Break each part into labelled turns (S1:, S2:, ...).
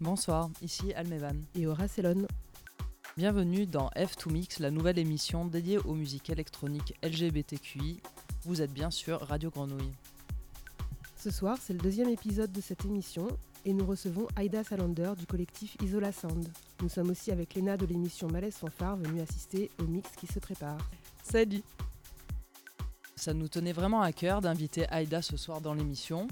S1: Bonsoir, ici Almevan.
S2: Et Aura Célone.
S1: Bienvenue dans F2Mix, la nouvelle émission dédiée aux musiques électroniques LGBTQI. Vous êtes bien sûr Radio Grenouille.
S2: Ce soir, c'est le deuxième épisode de cette émission et nous recevons Aida Salander du collectif Isola Sound. Nous sommes aussi avec Léna de l'émission Malaise Fanfare venue assister au mix qui se prépare.
S1: Salut Ça nous tenait vraiment à cœur d'inviter Aida ce soir dans l'émission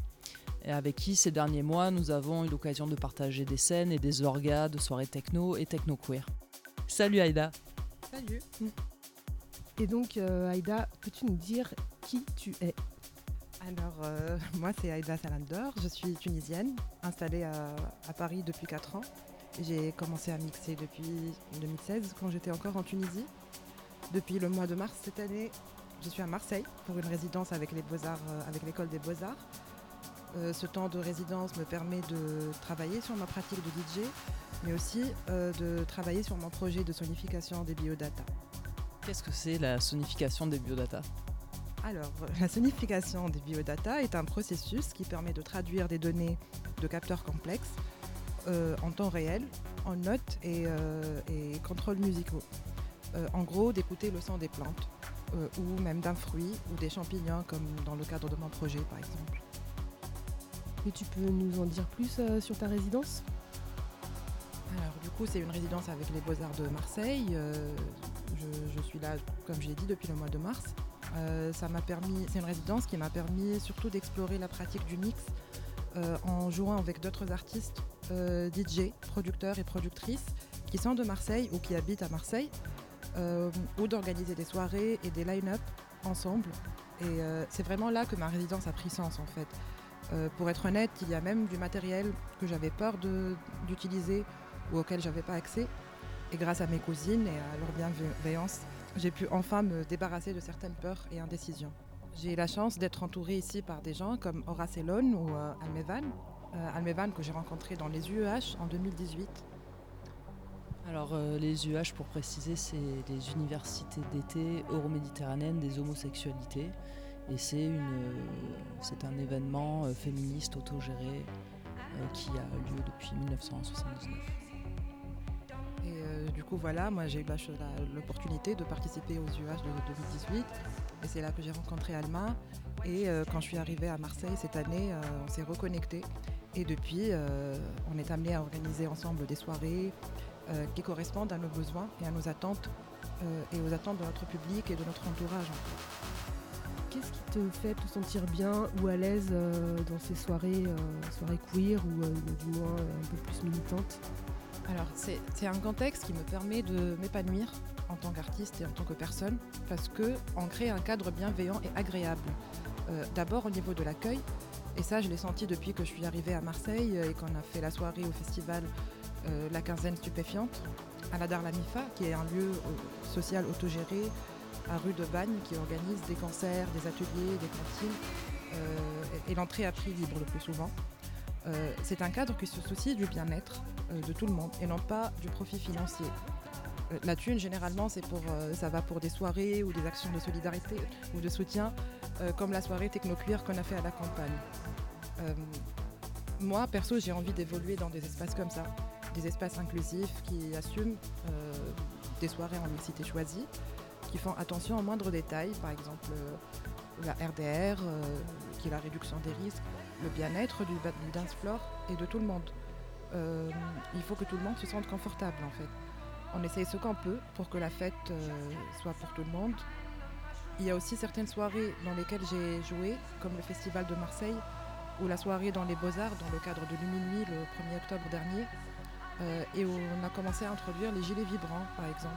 S1: et avec qui ces derniers mois nous avons eu l'occasion de partager des scènes et des orgas de soirées techno et techno queer. Salut Aïda
S3: Salut
S2: Et donc euh, Aïda, peux-tu nous dire qui tu es?
S3: Alors euh, moi c'est Aïda Salander, je suis tunisienne, installée à, à Paris depuis 4 ans. J'ai commencé à mixer depuis 2016 quand j'étais encore en Tunisie. Depuis le mois de mars cette année, je suis à Marseille pour une résidence avec les Beaux-Arts, euh, avec l'école des Beaux-Arts. Euh, ce temps de résidence me permet de travailler sur ma pratique de DJ, mais aussi euh, de travailler sur mon projet de sonification des biodata.
S1: Qu'est-ce que c'est la sonification des biodata?
S3: Alors, la sonification des biodata est un processus qui permet de traduire des données de capteurs complexes euh, en temps réel, en notes et, et contrôles musicaux. En gros, d'écouter le son des plantes, ou même d'un fruit ou des champignons, comme dans le cadre de mon projet par exemple.
S2: Et tu peux nous en dire plus euh, sur ta résidence?
S3: Alors du coup, c'est une résidence avec les Beaux-Arts de Marseille. Euh, je, suis là, comme je l'ai dit, depuis le mois de mars. Euh, c'est une résidence qui m'a permis surtout d'explorer la pratique du mix en jouant avec d'autres artistes, DJ, producteurs et productrices qui sont de Marseille ou qui habitent à Marseille, ou d'organiser des soirées et des line-up ensemble. Et c'est vraiment là que ma résidence a pris sens en fait. Euh, pour être honnête, il y a même du matériel que j'avais peur d'utiliser ou auquel j'avais pas accès. Et grâce à mes cousines et à leur bienveillance, j'ai pu enfin me débarrasser de certaines peurs et indécisions. J'ai la chance d'être entourée ici par des gens comme Horace Elon ou euh, Almevan. Euh, Almevan que j'ai rencontré dans les UEH en 2018.
S1: Alors les UH pour préciser c'est les universités d'été euroméditerranéennes des homosexualités et euh, c'est un événement euh, féministe autogéré euh, qui a lieu depuis 1979.
S3: Et du coup, voilà, moi j'ai eu l'opportunité de participer aux UH de 2018. Et c'est là que j'ai rencontré Alma. Et quand je suis arrivée à Marseille cette année, on s'est reconnectés. Et depuis, on est amené à organiser ensemble des soirées qui correspondent à nos besoins et à nos attentes et aux attentes de notre public et de notre entourage.
S2: Qu'est-ce qui te fait te sentir bien ou à l'aise euh, dans ces soirées, euh, soirées queer ou euh, du moins un peu plus militantes?
S3: Alors, c'est un contexte qui me permet de m'épanouir en tant qu'artiste et en tant que personne, parce que on crée un cadre bienveillant et agréable. D'abord au niveau de l'accueil, et ça je l'ai senti depuis que je suis arrivée à Marseille et qu'on a fait la soirée au festival La Quinzaine Stupéfiante à la Darlamifa, qui est un lieu social autogéré à rue de Bagne qui organise des concerts, des ateliers, des cantines, euh, et, l'entrée à prix libre le plus souvent. Euh, c'est un cadre qui se soucie du bien-être euh, de tout le monde et non pas du profit financier. La thune, généralement, ça va pour des soirées ou des actions de solidarité ou de soutien, comme la soirée Technocuir qu'on a fait à la campagne. Moi, perso, j'ai envie d'évoluer dans des espaces comme ça, des espaces inclusifs qui assument des soirées en mixité choisie, qui font attention aux moindres détails, par exemple euh, la RDR, euh, qui est la réduction des risques, le bien-être du, du dance floor et de tout le monde. Euh, il faut que tout le monde se sente confortable en fait. On essaye ce qu'on peut pour que la fête soit pour tout le monde. Il y a aussi certaines soirées dans lesquelles j'ai joué, comme le Festival de Marseille ou la soirée dans les Beaux-Arts dans le cadre de Luminuit le 1er octobre dernier, et où on a commencé à introduire les gilets vibrants par exemple,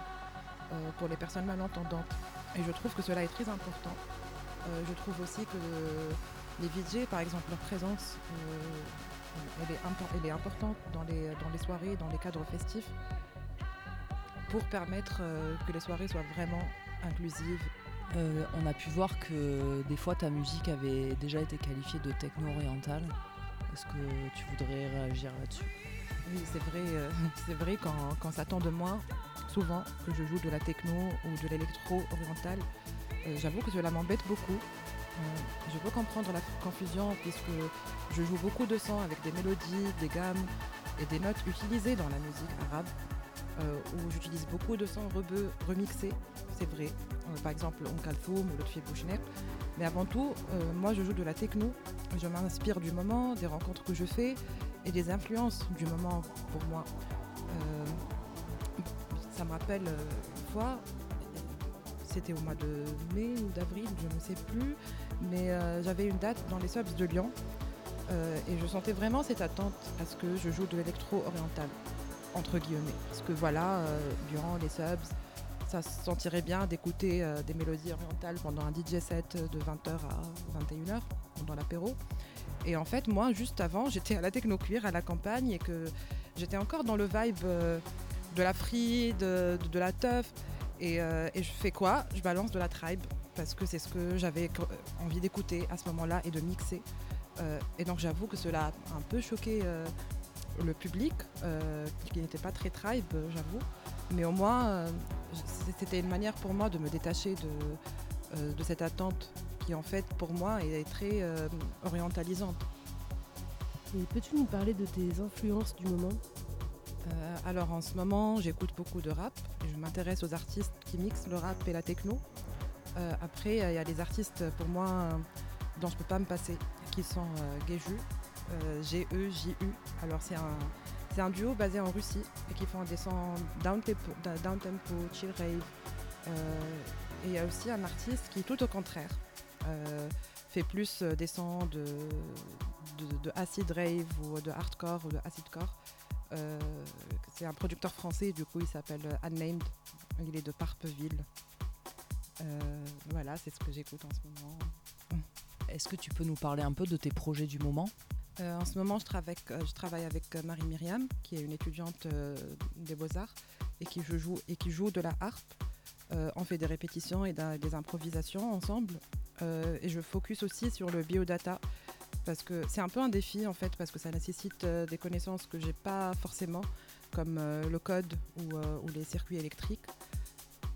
S3: pour les personnes malentendantes. Et je trouve que cela est très important. Euh, je trouve aussi que les VJ, par exemple, leur présence, euh, elle, est impo- elle est importante dans les, dans les soirées, dans les cadres festifs, pour permettre euh, que les soirées soient vraiment inclusives.
S1: Euh, on a pu voir que des fois ta musique avait déjà été qualifiée de techno orientale. Est-ce que tu voudrais réagir là-dessus?
S3: Oui, c'est vrai, euh, c'est vrai quand, quand ça tend de moi, souvent, que je joue de la techno ou de l'électro oriental, euh, j'avoue que cela m'embête beaucoup. Euh, je peux comprendre la confusion puisque je joue beaucoup de sons avec des mélodies, des gammes, et des notes utilisées dans la musique arabe, euh, où j'utilise beaucoup de sons rebeux remixés, c'est vrai. Par exemple, On Kalfoum ou Lotfi Bouchner. Mais avant tout, moi je joue de la techno. Je m'inspire du moment, des rencontres que je fais et des influences du moment pour moi. Ça me rappelle une fois, c'était au mois de mai ou d'avril, je ne sais plus, mais j'avais une date dans les subs de Lyon et je sentais vraiment cette attente à ce que je joue de l'électro oriental entre guillemets. Parce que voilà, euh, durant les subs, ça se sentirait bien d'écouter euh, des mélodies orientales pendant un DJ set de 20h à 21h, pendant l'apéro. Et en fait, moi, juste avant, j'étais à la Techno Cuir, à la campagne, et que j'étais encore dans le vibe euh, de la free, de, la teuf. Et, et, je fais quoi? Je balance de la tribe, parce que c'est ce que j'avais envie d'écouter à ce moment-là et de mixer. et donc j'avoue que cela a un peu choqué le public, euh, qui n'était pas très tribe, j'avoue. Mais au moins, euh, c'était une manière pour moi de me détacher de, euh, de cette attente qui, en fait, pour moi, est très orientalisante.
S2: Et peux-tu nous parler de tes influences du moment?
S3: Alors, en ce moment, j'écoute beaucoup de rap. Je m'intéresse aux artistes qui mixent le rap et la techno. après, il y a des artistes, pour moi, dont je ne peux pas me passer, qui sont Geju, G-E-J-U. Alors c'est un, c'est un duo basé en Russie et qui font des sons down tempo, chill rave. Euh, et il y a aussi un artiste qui, tout au contraire, euh, fait plus des sons de, de, acid rave ou de hardcore ou de acidcore. Euh, c'est un producteur français, du coup il s'appelle Unnamed, il est de Parpeville. voilà, c'est ce que j'écoute en ce moment.
S1: Est-ce que tu peux nous parler un peu de tes projets du moment?
S3: Euh, en ce moment, je travaille, euh, je travaille avec euh, Marie Myriam, qui est une étudiante des Beaux-Arts et qui joue, et qui joue de la harpe. on fait des répétitions et des improvisations ensemble. et je focus aussi sur le biodata parce que c'est un peu un défi en fait parce que ça nécessite des connaissances que j'ai pas forcément comme le code ou, les circuits électriques.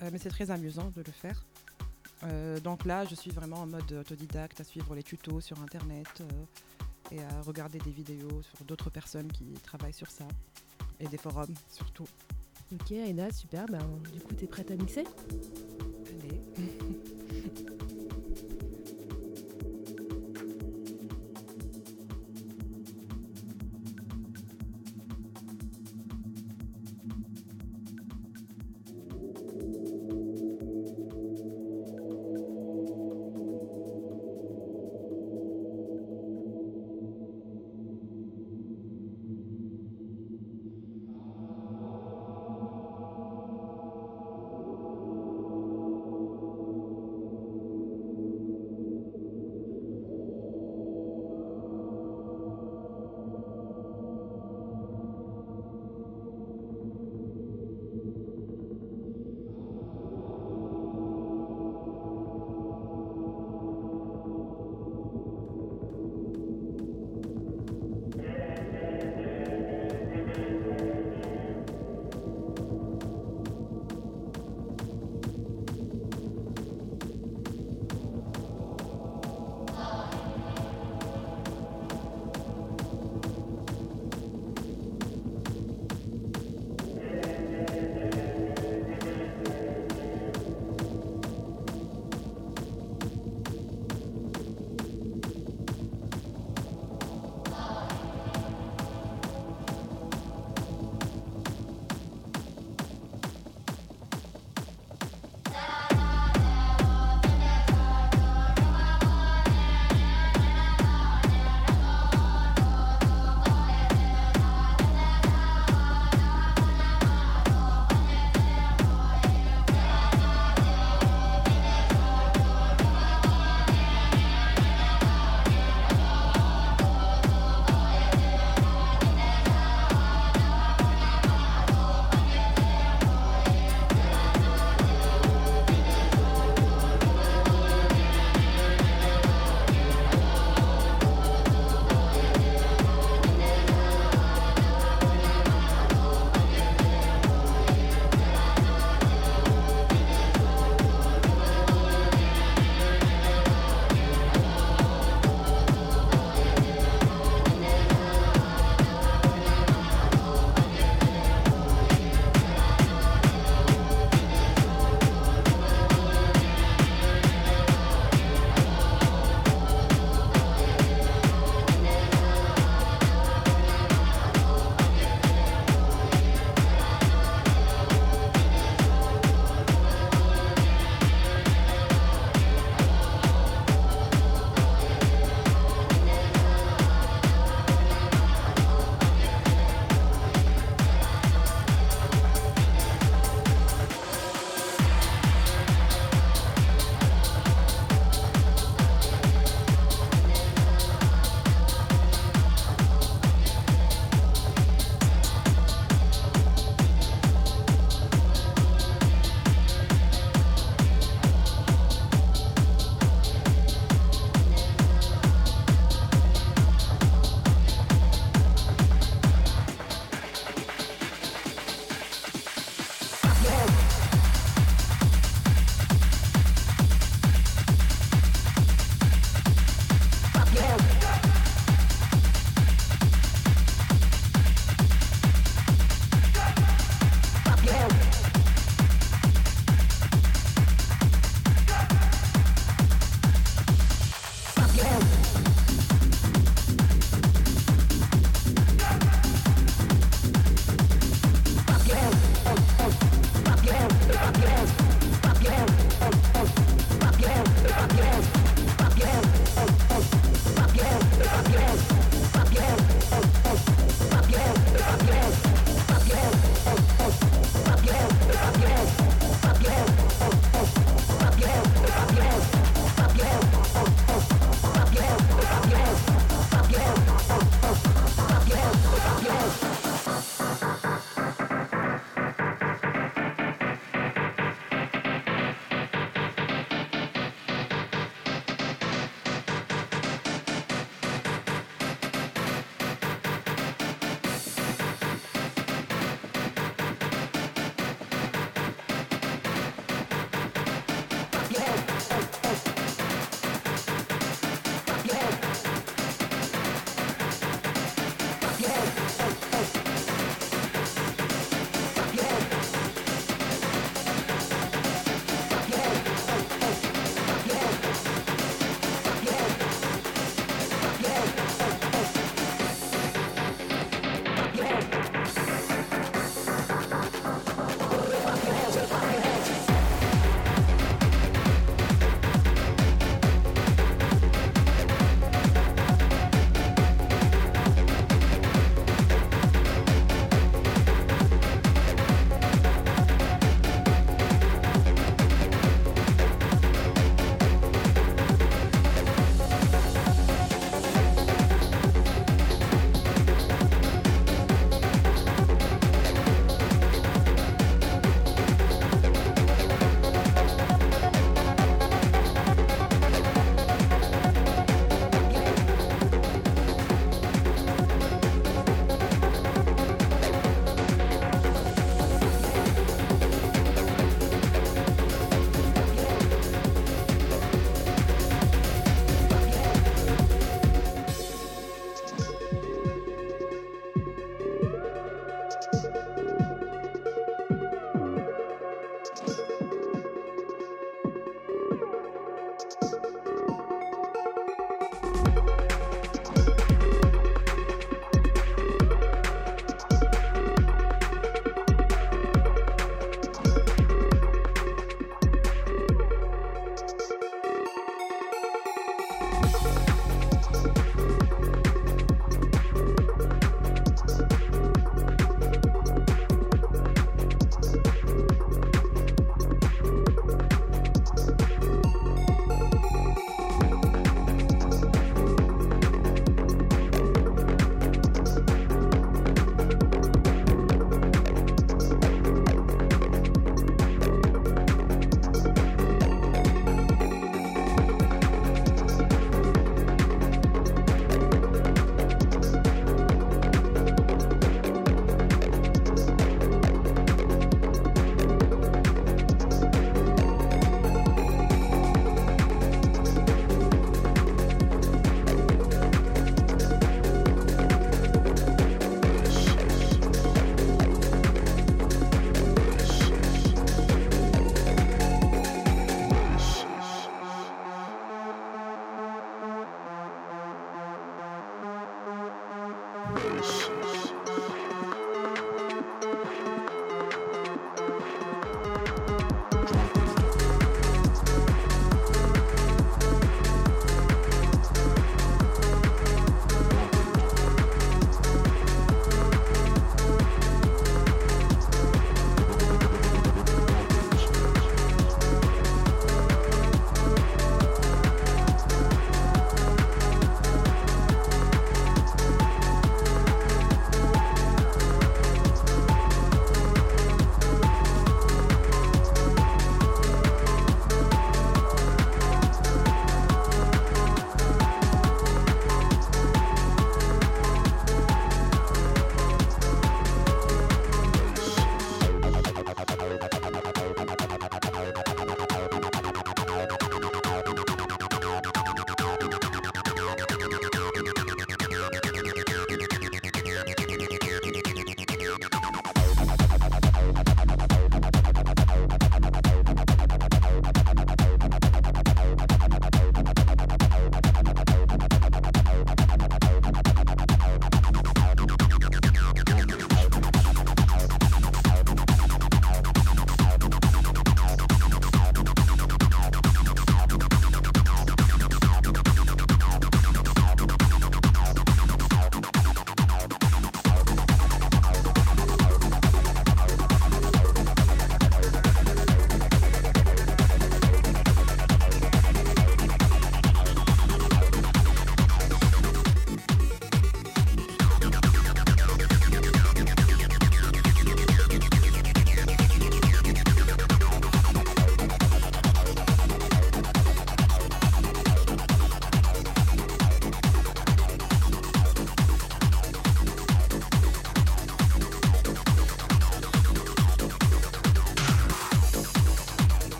S3: mais c'est très amusant de le faire. donc là, je suis vraiment en mode autodidacte à suivre les tutos sur internet et à regarder des vidéos sur d'autres personnes qui travaillent sur ça et des forums surtout.
S2: Ok Aïda, super, ben, du coup t'es prête à mixer?
S3: Allez.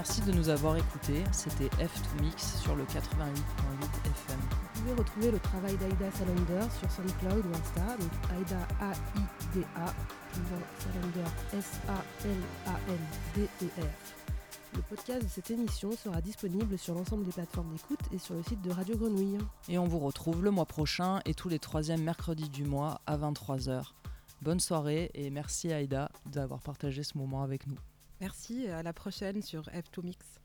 S1: Merci de nous avoir écoutés. C'était F2Mix sur le 88.8 FM.
S2: Vous pouvez retrouver le travail d'Aïda Salander sur SoundCloud ou Insta, donc Aïda A-I-D-A, Salander S-A-L-A-N-D-E-R. Le podcast de cette émission sera disponible sur l'ensemble des plateformes d'écoute et sur le site de Radio Grenouille.
S1: Et on vous retrouve le mois prochain et tous les troisièmes mercredis du mois à 23h. Bonne soirée et merci Aïda d'avoir partagé ce moment avec nous.
S3: Merci, à la prochaine sur F2Mix.